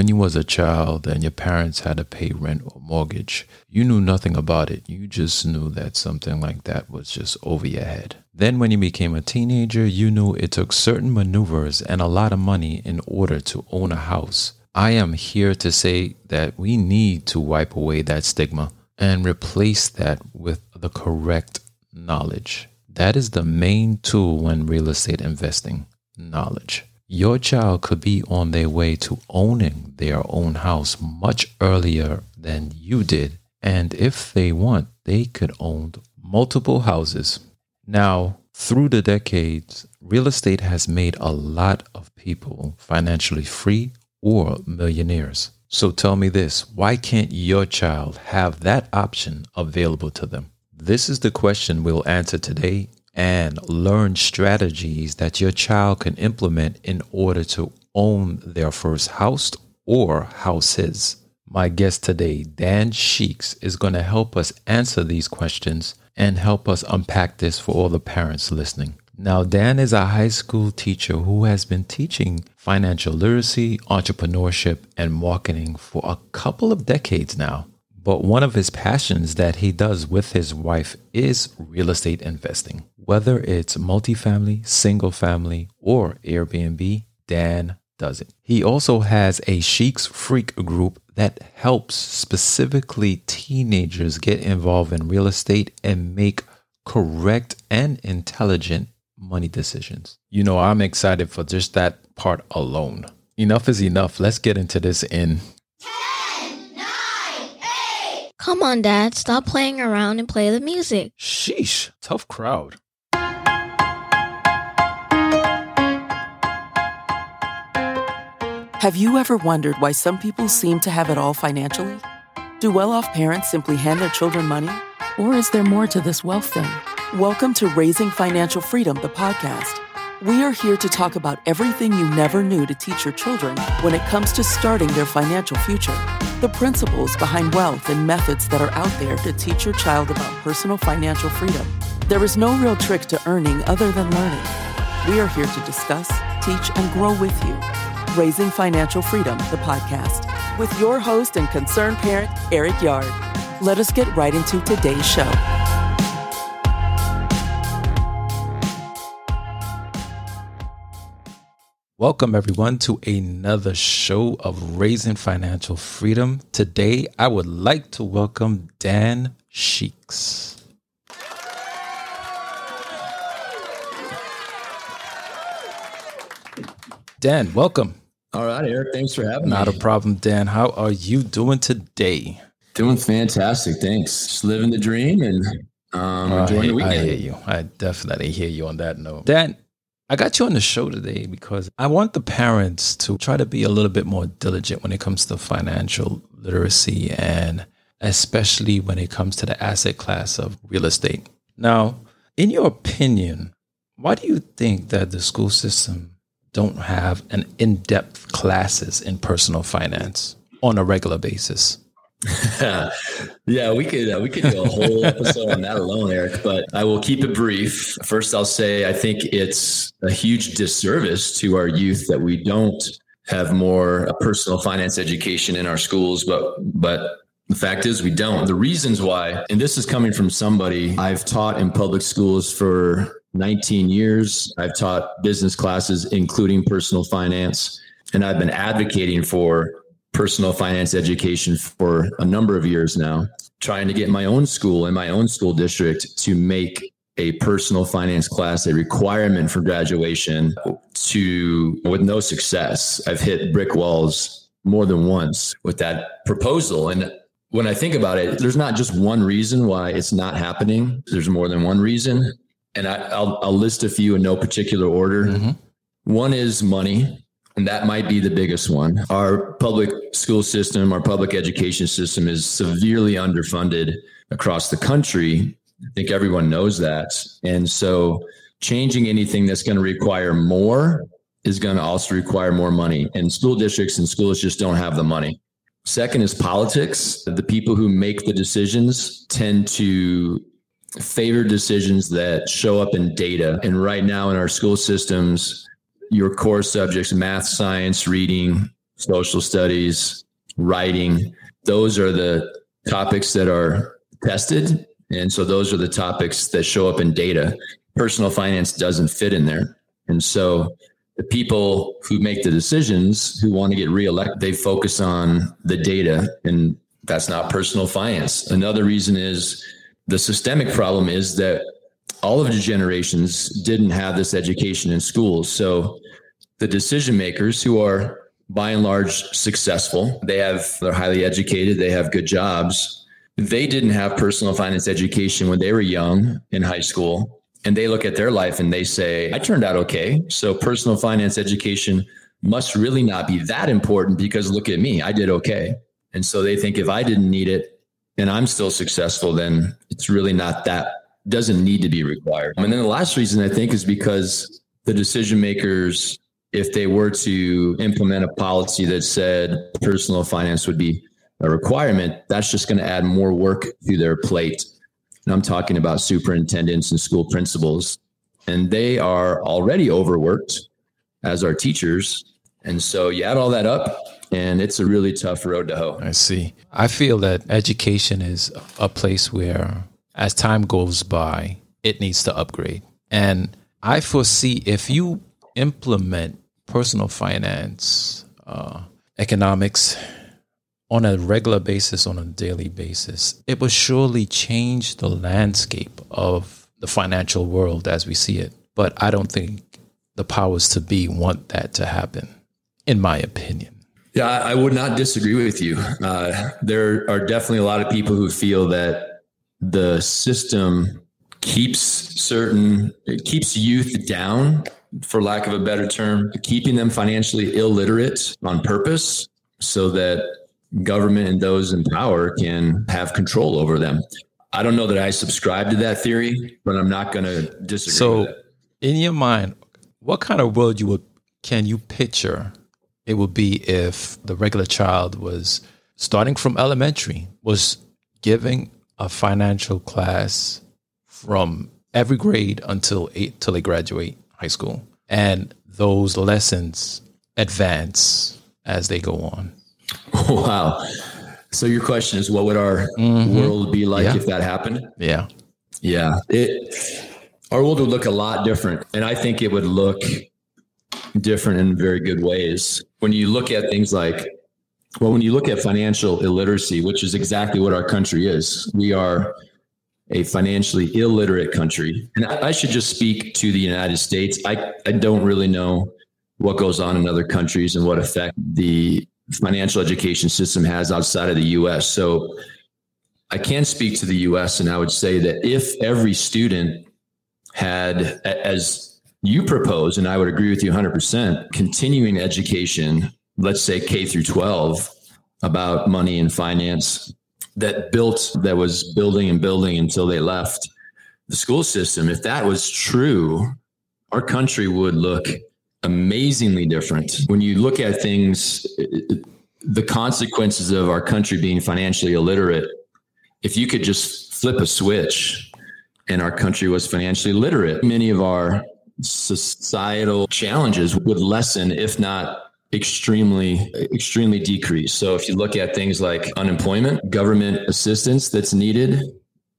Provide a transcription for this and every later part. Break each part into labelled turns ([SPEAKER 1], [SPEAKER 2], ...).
[SPEAKER 1] When you was a child and your parents had to pay rent or mortgage, you knew nothing about it. You just knew that something like that was just over your head. Then when you became a teenager, you knew it took certain maneuvers and a lot of money in order to own a house. I am here to say that we need to wipe away that stigma and replace that with the correct knowledge. That is the main tool when real estate investing knowledge. Your child could be on their way to owning their own house much earlier than you did. And if they want, they could own multiple houses. Now, through the decades, real estate has made a lot of people financially free or millionaires. So tell me this why can't your child have that option available to them? This is the question we'll answer today and learn strategies that your child can implement in order to own their first house or houses. My guest today, Dan Sheeks, is going to help us answer these questions and help us unpack this for all the parents listening. Now, Dan is a high school teacher who has been teaching financial literacy, entrepreneurship, and marketing for a couple of decades now. But one of his passions that he does with his wife is real estate investing. Whether it's multifamily, single family, or Airbnb, Dan does it. He also has a Sheeks Freak group that helps specifically teenagers get involved in real estate and make correct and intelligent money decisions. You know, I'm excited for just that part alone. Enough is enough. Let's get into this in
[SPEAKER 2] Come on, Dad, stop playing around and play the music.
[SPEAKER 1] Sheesh, tough crowd.
[SPEAKER 3] Have you ever wondered why some people seem to have it all financially? Do well off parents simply hand their children money? Or is there more to this wealth thing? Welcome to Raising Financial Freedom, the podcast. We are here to talk about everything you never knew to teach your children when it comes to starting their financial future the principles behind wealth and methods that are out there to teach your child about personal financial freedom. There is no real trick to earning other than learning. We are here to discuss, teach, and grow with you. Raising Financial Freedom, the podcast, with your host and concerned parent, Eric Yard. Let us get right into today's show.
[SPEAKER 1] Welcome, everyone, to another show of Raising Financial Freedom. Today, I would like to welcome Dan Sheeks. Dan, welcome.
[SPEAKER 4] All right, Eric, thanks for having
[SPEAKER 1] Not
[SPEAKER 4] me.
[SPEAKER 1] Not a problem, Dan. How are you doing today?
[SPEAKER 4] Doing fantastic, thanks. Just living the dream and um,
[SPEAKER 1] I,
[SPEAKER 4] enjoying the
[SPEAKER 1] I hear you. I definitely hear you on that note. Dan, I got you on the show today because I want the parents to try to be a little bit more diligent when it comes to financial literacy and especially when it comes to the asset class of real estate. Now, in your opinion, why do you think that the school system don't have an in-depth classes in personal finance on a regular basis?
[SPEAKER 4] yeah, we could uh, we could do a whole episode on that alone, Eric. But I will keep it brief. First, I'll say I think it's a huge disservice to our youth that we don't have more uh, personal finance education in our schools. But but the fact is, we don't. The reasons why, and this is coming from somebody I've taught in public schools for 19 years. I've taught business classes, including personal finance, and I've been advocating for personal finance education for a number of years now, trying to get my own school and my own school district to make a personal finance class a requirement for graduation to with no success. I've hit brick walls more than once with that proposal and when I think about it, there's not just one reason why it's not happening. There's more than one reason. And I, will I'll list a few in no particular order. Mm-hmm. One is money. And that might be the biggest one. Our public school system, our public education system is severely underfunded across the country. I think everyone knows that. And so changing anything that's going to require more is going to also require more money. And school districts and schools just don't have the money. Second is politics. The people who make the decisions tend to favor decisions that show up in data. And right now in our school systems, your core subjects, math, science, reading, social studies, writing. Those are the topics that are tested. And so those are the topics that show up in data. Personal finance doesn't fit in there. And so the people who make the decisions who want to get reelected, they focus on the data and that's not personal finance. Another reason is the systemic problem is that all of the generations didn't have this education in schools. So the decision makers who are by and large successful, they have they're highly educated, they have good jobs. They didn't have personal finance education when they were young in high school. And they look at their life and they say, I turned out okay. So personal finance education must really not be that important because look at me, I did okay. And so they think if I didn't need it and I'm still successful, then it's really not that, doesn't need to be required. And then the last reason I think is because the decision makers, if they were to implement a policy that said personal finance would be a requirement, that's just going to add more work to their plate. And I'm talking about superintendents and school principals. And they are already overworked as our teachers. And so you add all that up, and it's a really tough road to hoe.
[SPEAKER 1] I see. I feel that education is a place where, as time goes by, it needs to upgrade. And I foresee if you implement personal finance, uh, economics on a regular basis, on a daily basis, it will surely change the landscape of the financial world as we see it. But I don't think the powers to be want that to happen, in my opinion.
[SPEAKER 4] Yeah, I would not disagree with you. Uh, there are definitely a lot of people who feel that the system keeps certain, it keeps youth down, for lack of a better term, keeping them financially illiterate on purpose so that government and those in power can have control over them. I don't know that I subscribe to that theory, but I'm not going to disagree.
[SPEAKER 1] So, in your mind, what kind of world you would can you picture it would be if the regular child was starting from elementary, was giving a financial class from every grade until eight till they graduate high school. And those lessons advance as they go on.
[SPEAKER 4] Wow. So your question is what would our mm-hmm. world be like yeah. if that happened?
[SPEAKER 1] Yeah.
[SPEAKER 4] Yeah. It our world would look a lot different. And I think it would look different in very good ways when you look at things like, well, when you look at financial illiteracy, which is exactly what our country is, we are a financially illiterate country. And I should just speak to the United States. I, I don't really know what goes on in other countries and what effect the financial education system has outside of the US. So I can speak to the US and I would say that if every student had, as you propose, and I would agree with you 100%, continuing education, let's say K through 12, about money and finance that built, that was building and building until they left the school system. If that was true, our country would look amazingly different. When you look at things, the consequences of our country being financially illiterate, if you could just flip a switch and our country was financially literate, many of our societal challenges would lessen, if not extremely, extremely decreased So if you look at things like unemployment, government assistance that's needed,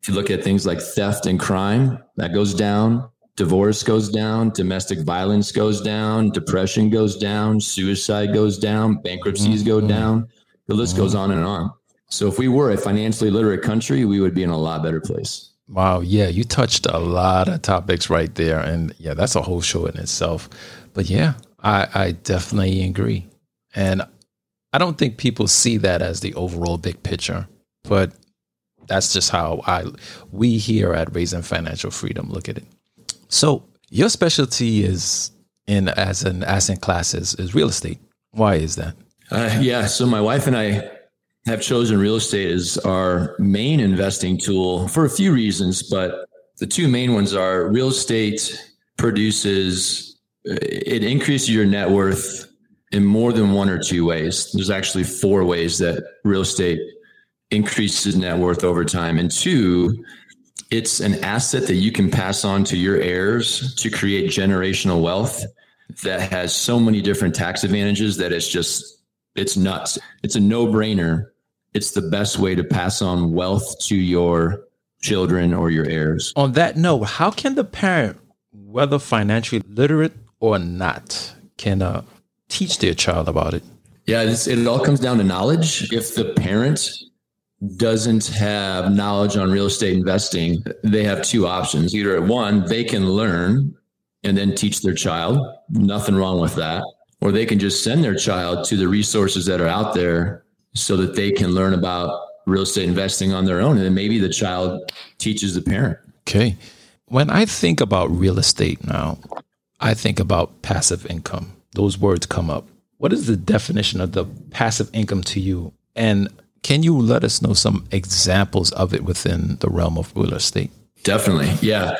[SPEAKER 4] if you look at things like theft and crime, that goes down. Divorce goes down, domestic violence goes down, depression goes down, suicide goes down, bankruptcies go mm-hmm. down. The list goes on and on. So if we were a financially literate country, we would be in a lot better place.
[SPEAKER 1] Wow. Yeah. You touched a lot of topics right there. And yeah, that's a whole show in itself. But yeah, I, I definitely agree. And I don't think people see that as the overall big picture, but that's just how I we here at Raising Financial Freedom look at it. So your specialty is in as an asset classes is real estate. Why is that?
[SPEAKER 4] Uh, yeah. So my wife and I have chosen real estate as our main investing tool for a few reasons, but the two main ones are real estate produces, it increases your net worth in more than one or two ways. There's actually four ways that real estate increases net worth over time. And two, it's an asset that you can pass on to your heirs to create generational wealth that has so many different tax advantages that it's just it's nuts. It's a no brainer. It's the best way to pass on wealth to your children or your heirs.
[SPEAKER 1] On that note, how can the parent, whether financially literate or not, can uh, teach their child about it?
[SPEAKER 4] Yeah, it all comes down to knowledge. If the parent doesn't have knowledge on real estate investing, they have two options. Either one, they can learn and then teach their child. Nothing wrong with that. Or they can just send their child to the resources that are out there so that they can learn about real estate investing on their own. And then maybe the child teaches the parent.
[SPEAKER 1] Okay. When I think about real estate now, I think about passive income. Those words come up. What is the definition of the passive income to you? And can you let us know some examples of it within the realm of real estate?
[SPEAKER 4] Definitely. Yeah.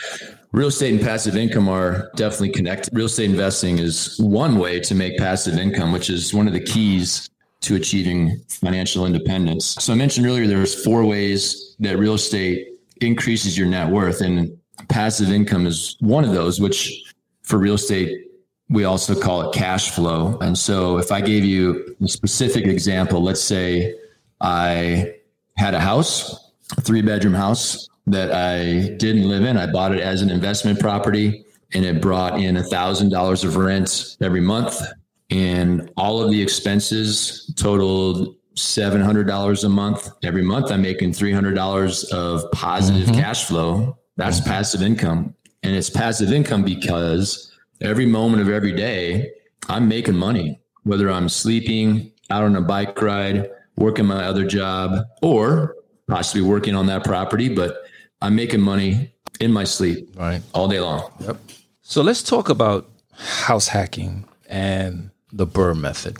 [SPEAKER 4] Real estate and passive income are definitely connected. Real estate investing is one way to make passive income, which is one of the keys to achieving financial independence. So I mentioned earlier there's four ways that real estate increases your net worth and passive income is one of those which for real estate we also call it cash flow. And so if I gave you a specific example, let's say I had a house, a three bedroom house that I didn't live in. I bought it as an investment property and it brought in a thousand dollars of rent every month. And all of the expenses totaled $700 a month. Every month, I'm making $300 of positive mm-hmm. cash flow. That's mm-hmm. passive income. And it's passive income because every moment of every day, I'm making money, whether I'm sleeping, out on a bike ride, working my other job, or possibly working on that property. But I'm making money in my sleep right. all day long.
[SPEAKER 1] Yep. So let's talk about house hacking and the BRRRR method.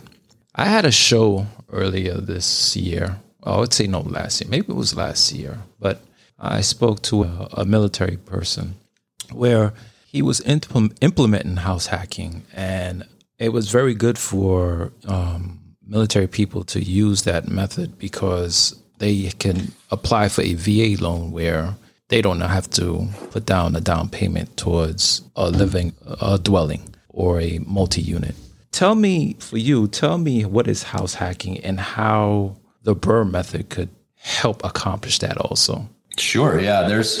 [SPEAKER 1] I had a show earlier this year. I would say no last year. Maybe it was last year, but I spoke to a, a military person where he was impl- implementing house hacking, and it was very good for um, military people to use that method because they can apply for a VA loan where they don't have to put down a down payment towards a living a dwelling or a multi-unit. Tell me for you, tell me what is house hacking and how the BRRRR method could help accomplish that also.
[SPEAKER 4] Sure. Yeah. There's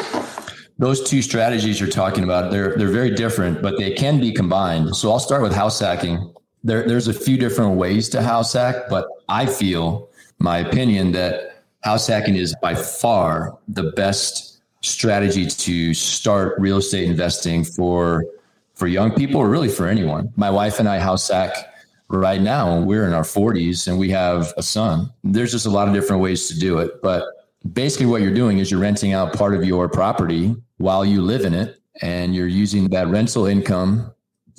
[SPEAKER 4] those two strategies you're talking about. They're they're very different, but they can be combined. So I'll start with house hacking. There, there's a few different ways to house hack, but I feel my opinion that house hacking is by far the best strategy to start real estate investing for for young people or really for anyone. My wife and I house hack right now. We're in our 40s and we have a son. There's just a lot of different ways to do it, but basically what you're doing is you're renting out part of your property while you live in it and you're using that rental income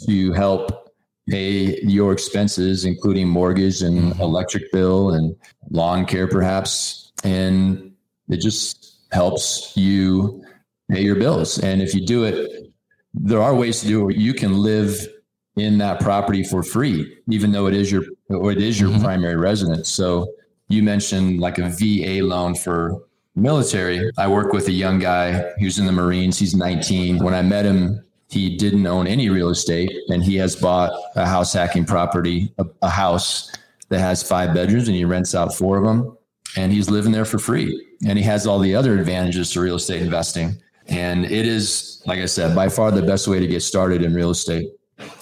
[SPEAKER 4] to help pay your expenses including mortgage and mm-hmm. electric bill and lawn care perhaps and it just helps you pay your bills. And if you do it, there are ways to do it you can live in that property for free, even though it is your or it is your mm-hmm. primary residence. So you mentioned like a VA loan for military. I work with a young guy who's in the Marines. He's 19. When I met him, he didn't own any real estate and he has bought a house hacking property, a, a house that has five bedrooms and he rents out four of them and he's living there for free and he has all the other advantages to real estate investing. And it is, like I said, by far the best way to get started in real estate.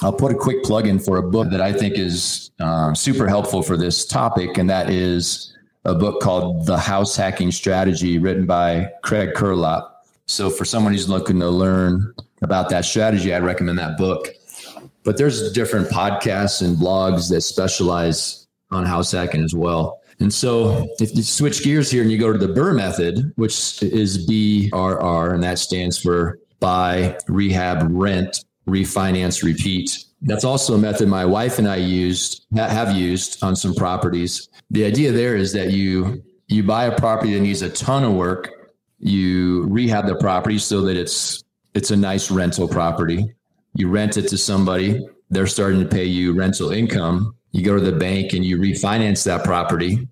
[SPEAKER 4] I'll put a quick plug in for a book that I think is um, super helpful for this topic, and that is a book called The House Hacking Strategy, written by Craig Curelop. So, for someone who's looking to learn about that strategy, I'd recommend that book. But there's different podcasts and blogs that specialize on house hacking as well. And so if you switch gears here and you go to the BRRRR method, which is BRR, and that stands for buy, rehab, rent, refinance, repeat. That's also a method my wife and I used, have used on some properties. The idea there is that you you buy a property that needs a ton of work, you rehab the property so that it's it's a nice rental property. You rent it to somebody, they're starting to pay you rental income you go to the bank and you refinance that property.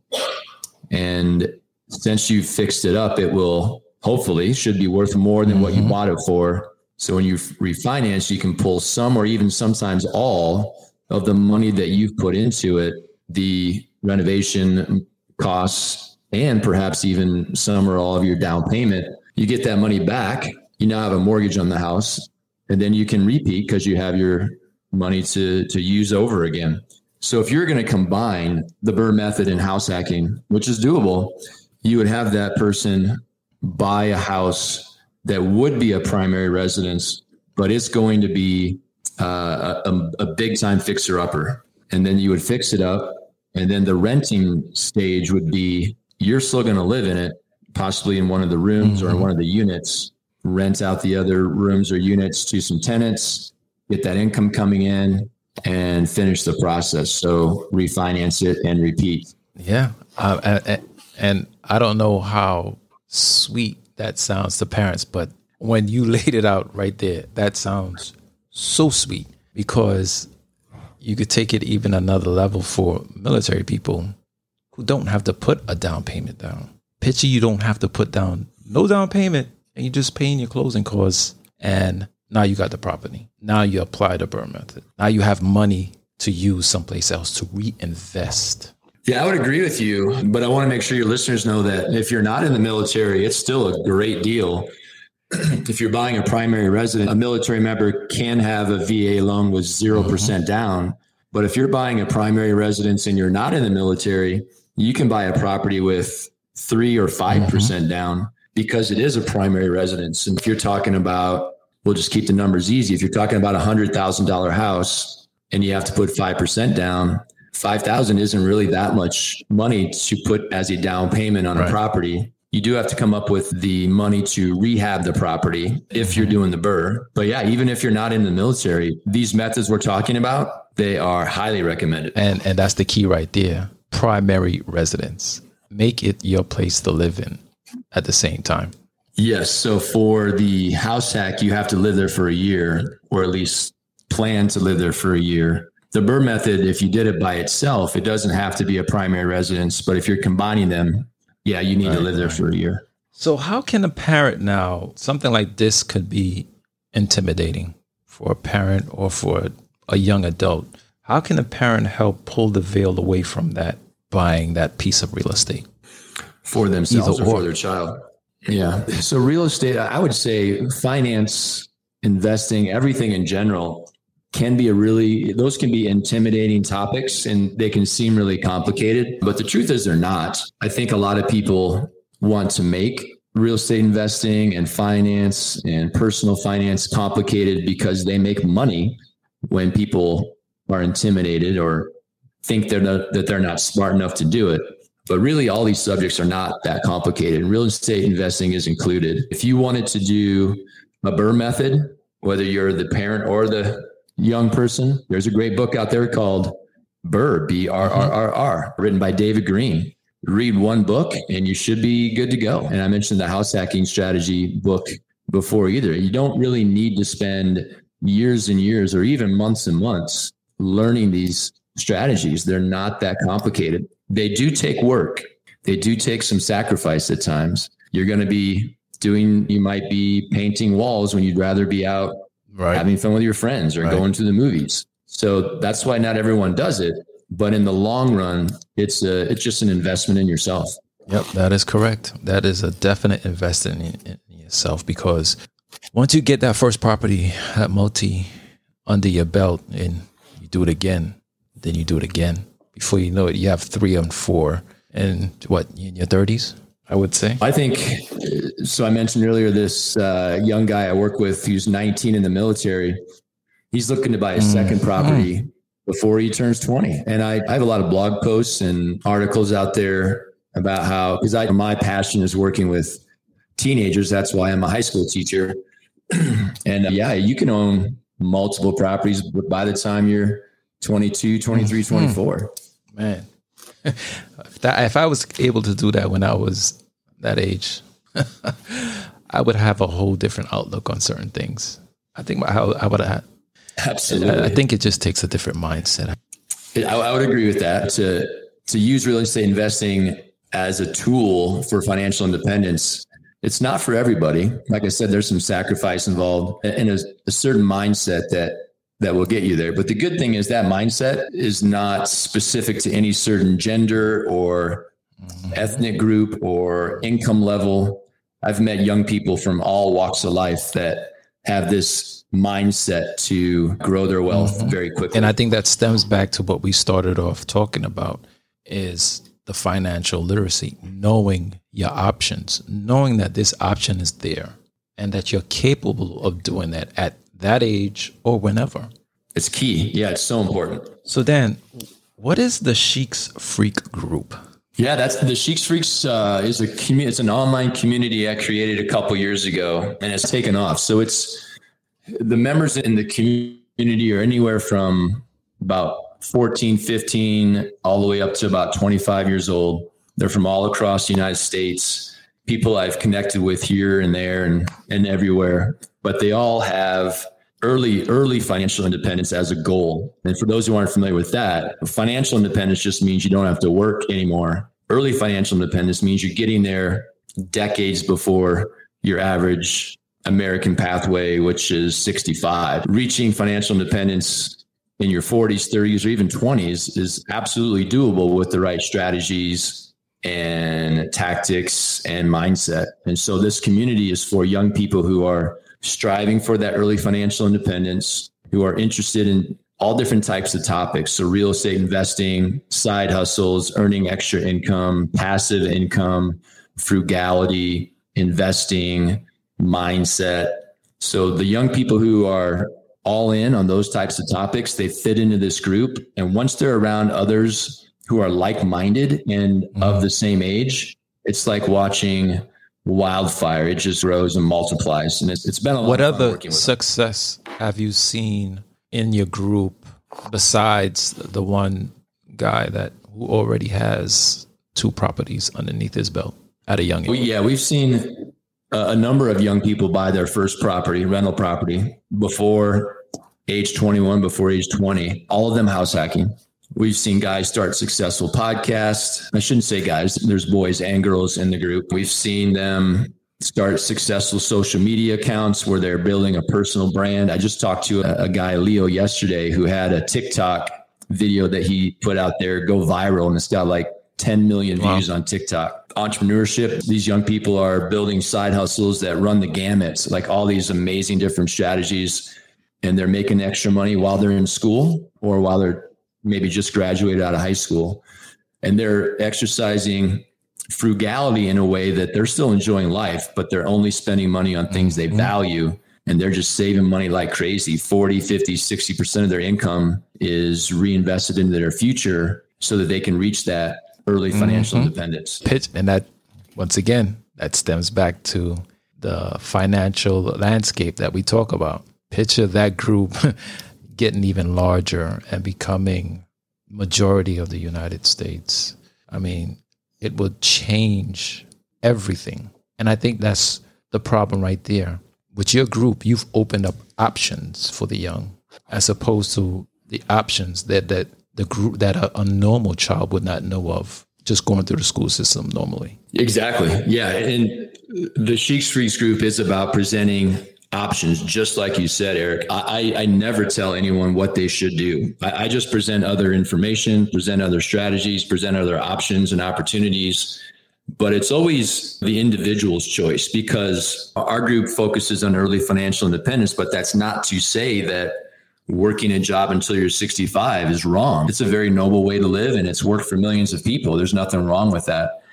[SPEAKER 4] And since you've fixed it up, it will hopefully should be worth more than mm-hmm. what you mm-hmm. bought it for. So when you refinance, you can pull some or even sometimes all of the money that you've put into it. The renovation costs and perhaps even some or all of your down payment. You get that money back. You now have a mortgage on the house, and then you can repeat because you have your money to to use over again. So if you're going to combine the BRRRR method and house hacking, which is doable, you would have that person buy a house that would be a primary residence, but it's going to be uh, a, a big time fixer upper. And then you would fix it up. And then the renting stage would be you're still going to live in it, possibly in one of the rooms mm-hmm. or in one of the units, rent out the other rooms or units to some tenants, get that income coming in, and finish the process. So refinance it and repeat.
[SPEAKER 1] Yeah. Uh, and I don't know how sweet that sounds to parents, but when you laid it out right there, that sounds so sweet because you could take it even another level for military people who don't have to put a down payment down. Picture you don't have to put down no down payment and you're just paying your closing costs and now you got the property. Now you apply the BRRRR method. Now you have money to use someplace else to reinvest.
[SPEAKER 4] Yeah, I would agree with you, but I want to make sure your listeners know that if you're not in the military, it's still a great deal. if you're buying a primary residence, a military member can have a VA loan with 0 mm-hmm. down. But if you're buying a primary residence and you're not in the military, you can buy a property with three or 5% mm-hmm. down because it is a primary residence. And if you're talking about, we'll just keep the numbers easy. If you're talking about a $100,000 house and you have to put 5% down, 5000 isn't really that much money to put as a down payment on right. a property. You do have to come up with the money to rehab the property if you're doing the BRRRR. But yeah, even if you're not in the military, these methods we're talking about, they are highly recommended.
[SPEAKER 1] And and that's the key right there. Primary residence. Make it your place to live in at the same time.
[SPEAKER 4] Yes. So for the house hack, you have to live there for a year or at least plan to live there for a year. The BRRRR method, if you did it by itself, it doesn't have to be a primary residence. But if you're combining them, yeah, you need right, to live there right. for a year.
[SPEAKER 1] So, how can a parent now, something like this could be intimidating for a parent or for a young adult? How can a parent help pull the veil away from that buying that piece of real estate?
[SPEAKER 4] For themselves Either or for their child. Yeah. So, real estate, I would say finance, investing, everything in general can be a really those can be intimidating topics and they can seem really complicated but the truth is they're not. I think a lot of people want to make real estate investing and finance and personal finance complicated because they make money when people are intimidated or think they're not, that they're not smart enough to do it. But really all these subjects are not that complicated. Real estate investing is included. If you wanted to do a BRRRR method whether you're the parent or the young person, there's a great book out there called BRRRR, B R R R R, written by David Greene. Read one book and you should be good to go. And I mentioned the house hacking strategy book before either. You don't really need to spend years and years or even months and months learning these strategies. They're not that complicated. They do take work, they do take some sacrifice at times. You're going to be doing, you might be painting walls when you'd rather be out right. having fun with your friends or right. going to the movies. So that's why not everyone does it. But in the long run, it's a, it's just an investment in yourself.
[SPEAKER 1] Yep, that is correct. That is a definite investment in, in yourself because once you get that first property, that multi under your belt, and you do it again, then you do it again. Before you know it, you have three and four, and what in your thirties? I would say.
[SPEAKER 4] I think so. I mentioned earlier this uh, young guy I work with who's 19 in the military. He's looking to buy a mm. second property mm. before he turns 20. And I, I have a lot of blog posts and articles out there about how, because I my passion is working with teenagers. That's why I'm a high school teacher. and uh, yeah, you can own multiple properties by the time you're 22, 23, mm-hmm. 24.
[SPEAKER 1] Man, if, that, if I was able to do that when I was that age, I would have a whole different outlook on certain things. I think how I would have.
[SPEAKER 4] Absolutely.
[SPEAKER 1] I, I, think it just takes a different mindset.
[SPEAKER 4] I, I would agree with that. To to use real estate investing as a tool for financial independence, it's not for everybody. Like I said, there's some sacrifice involved and a, a certain mindset that that will get you there. But the good thing is that mindset is not specific to any certain gender or ethnic group or income level. I've met young people from all walks of life that have this mindset to grow their wealth mm-hmm. very quickly.
[SPEAKER 1] And I think that stems back to what we started off talking about is the financial literacy, knowing your options, knowing that this option is there and that you're capable of doing that at that age or whenever.
[SPEAKER 4] It's key. Yeah, it's so important.
[SPEAKER 1] So Dan, what is the Sheeks Freak group?
[SPEAKER 4] Yeah, that's the Sheeks Freaks uh, is a community. It's an online community I created a couple years ago, and it's taken off. So it's the members in the community are anywhere from about 14, 15, all the way up to about 25 years old. They're from all across the United States. People I've connected with here and there and, and everywhere, but they all have early early financial independence as a goal. And for those who aren't familiar with that, financial independence just means you don't have to work anymore. Early financial independence means you're getting there decades before your average American pathway, which is 65. Reaching financial independence in your 40s, 30s, or even 20s is absolutely doable with the right strategies and tactics and mindset. And so this community is for young people who are striving for that early financial independence, who are interested in all different types of topics. So, real estate investing, side hustles, earning extra income, passive income, frugality, investing, mindset. So, the young people who are all in on those types of topics, they fit into this group. And once they're around others who are like minded and mm-hmm. of the same age, it's like watching wildfire. It just grows and multiplies. And it's, it's been a
[SPEAKER 1] What other success have you seen in your group besides the one guy that who already has two properties underneath his belt at a young age?
[SPEAKER 4] Well, yeah, we've seen a number of young people buy their first property, rental property, before age 21, before age 20, all of them house hacking. We've seen guys start successful podcasts. I shouldn't say guys, there's boys and girls in the group. We've seen them start successful social media accounts where they're building a personal brand. I just talked to a, a guy, Leo, yesterday who had a TikTok video that he put out there go viral and it's got like 10 million wow. views on TikTok. Entrepreneurship, these young people are building side hustles that run the gamut, like all these amazing different strategies. And they're making extra money while they're in school or while they're maybe just graduated out of high school and they're exercising frugality in a way that they're still enjoying life, but they're only spending money on things they mm-hmm. value and they're just saving money like crazy 40, 50, 60% of their income is reinvested into their future so that they can reach that early financial mm-hmm. independence.
[SPEAKER 1] Pitch and that once again, that stems back to the financial landscape that we talk about. Picture that group getting even larger and becoming majority of the United States. I mean, it would change everything. And I think that's the problem right there. With your group, you've opened up options for the young as opposed to the options that, that the group that a, a normal child would not know of just going through the school system normally.
[SPEAKER 4] Exactly. Yeah. And the Sheeks Freaks group is about presenting options, just like you said, Eric. I, I never tell anyone what they should do. I, I just present other information, present other strategies, present other options and opportunities. But it's always the individual's choice because our group focuses on early financial independence. But that's not to say that working a job until you're 65 is wrong. It's a very noble way to live and it's worked for millions of people. There's nothing wrong with that.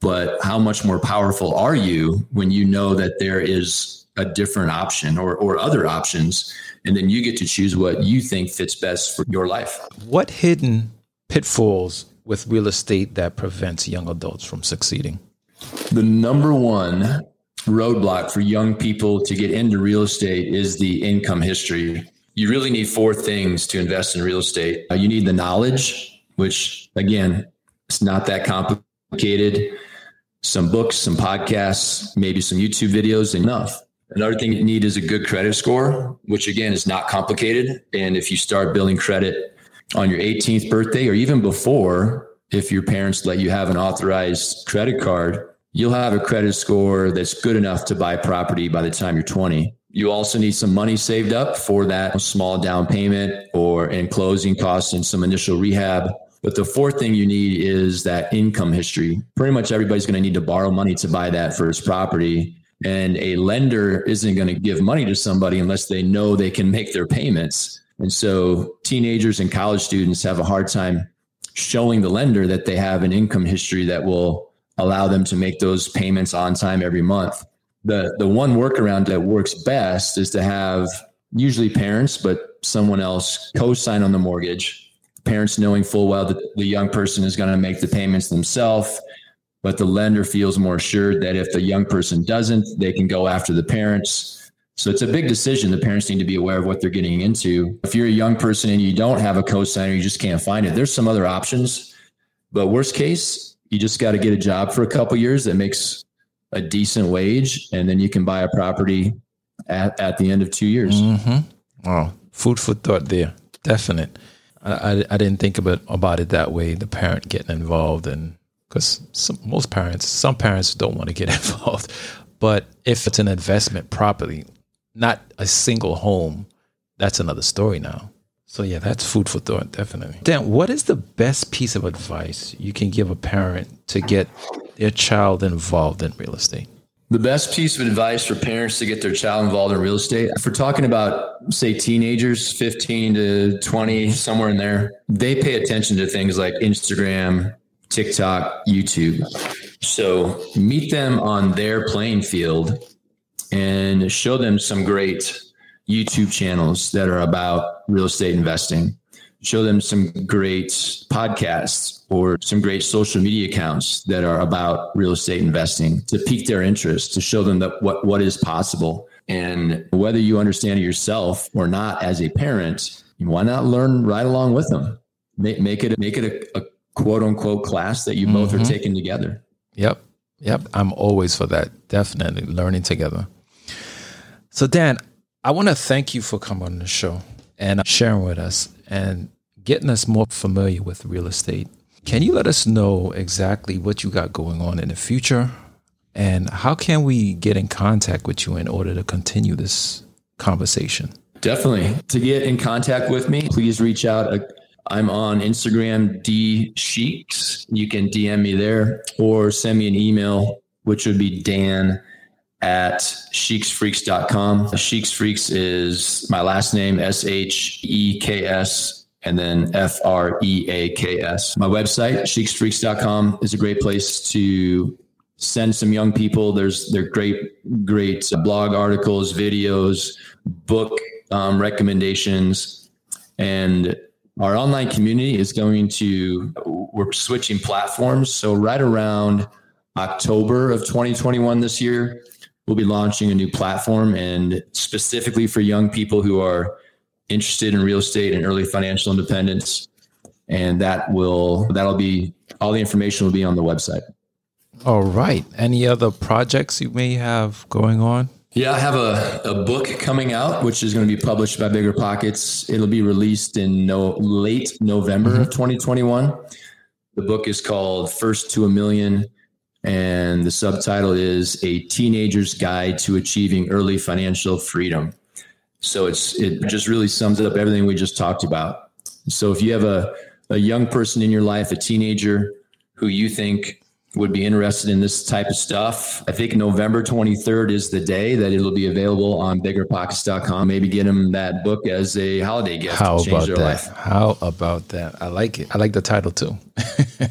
[SPEAKER 4] But how much more powerful are you when you know that there is a different option or, or other options. And then you get to choose what you think fits best for your life.
[SPEAKER 1] What hidden pitfalls with real estate that prevents young adults from succeeding?
[SPEAKER 4] The number one roadblock for young people to get into real estate is the income history. You really need four things to invest in real estate. Uh, you need the knowledge, which again, it's not that complicated. Some books, some podcasts, maybe some YouTube videos, enough. Another thing you need is a good credit score, which again is not complicated. And if you start building credit on your 18th birthday or even before, if your parents let you have an authorized credit card, you'll have a credit score that's good enough to buy property by the time you're 20. You also need some money saved up for that small down payment or in closing costs and some initial rehab. But the fourth thing you need is that income history. Pretty much everybody's going to need to borrow money to buy that first property. And a lender isn't going to give money to somebody unless they know they can make their payments. And so teenagers and college students have a hard time showing the lender that they have an income history that will allow them to make those payments on time every month. The the one workaround that works best is to have usually parents, but someone else co-sign on the mortgage. Parents knowing full well that the young person is going to make the payments themselves, but the lender feels more assured that if the young person doesn't, they can go after the parents. So it's a big decision. The parents need to be aware of what they're getting into. If you're a young person and you don't have a co-signer, you just can't find it. There's some other options, but worst case, you just got to get a job for a couple years that makes a decent wage, and then you can buy a property at, at the end of two years.
[SPEAKER 1] Mm-hmm. Oh, food for thought there. Definite. I, I, I, didn't think about, about it that way, the parent getting involved. And because most parents, some parents don't want to get involved. But if it's an investment property, not a single home, that's another story now. So yeah, that's food for thought, definitely. Dan, what is the best piece of advice you can give a parent to get their child involved in real estate?
[SPEAKER 4] The best piece of advice for parents to get their child involved in real estate, if we're talking about, say, teenagers, 15 to 20, somewhere in there, they pay attention to things like Instagram, TikTok, YouTube. So meet them on their playing field and show them some great YouTube channels that are about real estate investing. Show them some great podcasts or some great social media accounts that are about real estate investing to pique their interest, to show them that what, what is possible. And whether you understand it yourself or not as a parent, why not learn right along with them? Make, make it make it a, a quote unquote class that you mm-hmm. both are mm-hmm. taking together.
[SPEAKER 1] Yep. Yep. I'm always for that. Definitely learning together. So Dan, I want to thank you for coming on the show and sharing with us and getting us more familiar with real estate. Can you let us know exactly what you got going on in the future? And how can we get in contact with you in order to continue this conversation?
[SPEAKER 4] Definitely. To get in contact with me, please reach out. I'm on Instagram, D Sheeks. You can DM me there or send me an email, which would be Dan at sheeksfreaks.com. Sheeks Freaks is my last name, S H E K S, and then F R E A K S. My website, sheeksfreaks.com, is a great place to send some young people. There's they're great, great blog articles, videos, book um, recommendations, and our online community is going to we're switching platforms. So right around October of 2021 this year, we'll be launching a new platform and specifically for young people who are interested in real estate and early financial independence. And that will that'll be all the information will be on the website.
[SPEAKER 1] All right. Any other projects you may have going on?
[SPEAKER 4] Yeah, I have a, a book coming out, which is going to be published by BiggerPockets. It'll be released in no late November mm-hmm. of 2021. The book is called First to a Million and the subtitle is A Teenager's Guide to Achieving Early Financial Freedom. So it's it just really sums up everything we just talked about. So if you have a, a young person in your life, a teenager who you think would be interested in this type of stuff, I think November 23rd is the day that it'll be available on biggerpockets.com. Maybe get them that book as a holiday gift.
[SPEAKER 1] How about that? Life. How about that? I like it. I like the title too.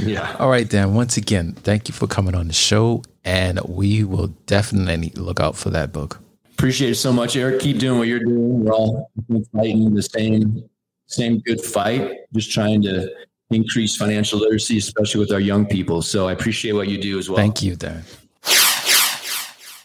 [SPEAKER 4] Yeah.
[SPEAKER 1] All right, Dan. Once again, thank you for coming on the show, and we will definitely look out for that book.
[SPEAKER 4] Appreciate it so much, Eric. Keep doing what you're doing. We're all fighting the same same good fight, just trying to increase financial literacy, especially with our young people. So I appreciate what you do as well.
[SPEAKER 1] Thank you, Dan.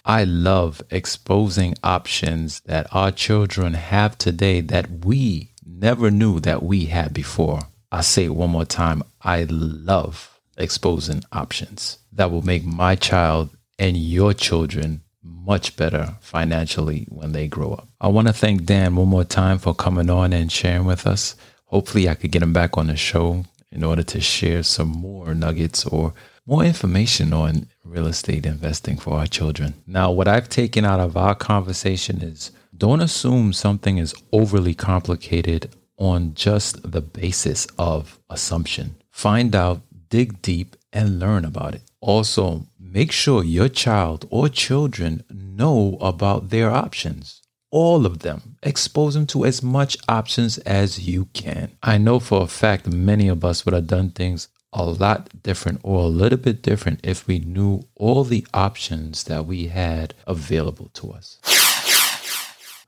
[SPEAKER 1] I love exposing options that our children have today that we never knew that we had before. I say it one more time. I love exposing options that will make my child and your children much better financially when they grow up. I want to thank Dan one more time for coming on and sharing with us. Hopefully, I could get him back on the show in order to share some more nuggets or more information on real estate investing for our children. Now, what I've taken out of our conversation is don't assume something is overly complicated on just the basis of assumption. Find out, dig deep, and learn about it. Also, make sure your child or children know about their options. All of them. Expose them to as much options as you can. I know for a fact many of us would have done things a lot different or a little bit different if we knew all the options that we had available to us.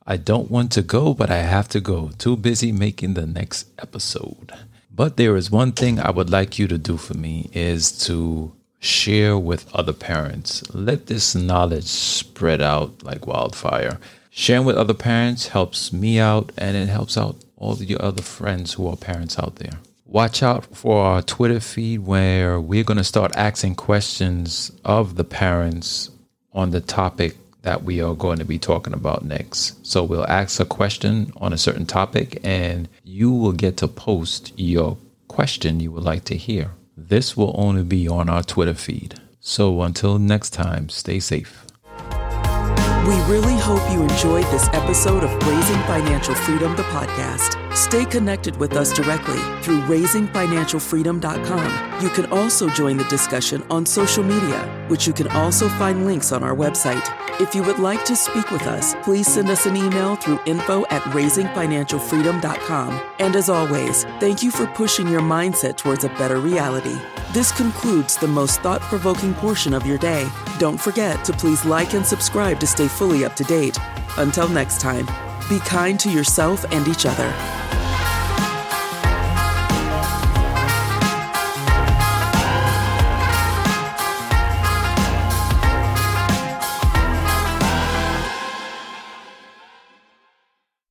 [SPEAKER 1] I don't want to go, but I have to go. Too busy making the next episode. But there is one thing I would like you to do for me is to share with other parents. Let this knowledge spread out like wildfire. Sharing with other parents helps me out and it helps out all the other friends who are parents out there. Watch out for our Twitter feed where we're going to start asking questions of the parents on the topic that we are going to be talking about next. So we'll ask a question on a certain topic and you will get to post your question you would like to hear. This will only be on our Twitter feed. So until next time, stay safe.
[SPEAKER 3] We really hope you enjoyed this episode of Raising Financial Freedom, the podcast. Stay connected with us directly through raisingfinancialfreedom.com. You can also join the discussion on social media, which you can also find links on our website. If you would like to speak with us, please send us an email through info at raisingfinancialfreedom.com. And as always, thank you for pushing your mindset towards a better reality. This concludes the most thought provoking portion of your day. Don't forget to please like and subscribe to stay fully up to date. Until next time, be kind to yourself and each other.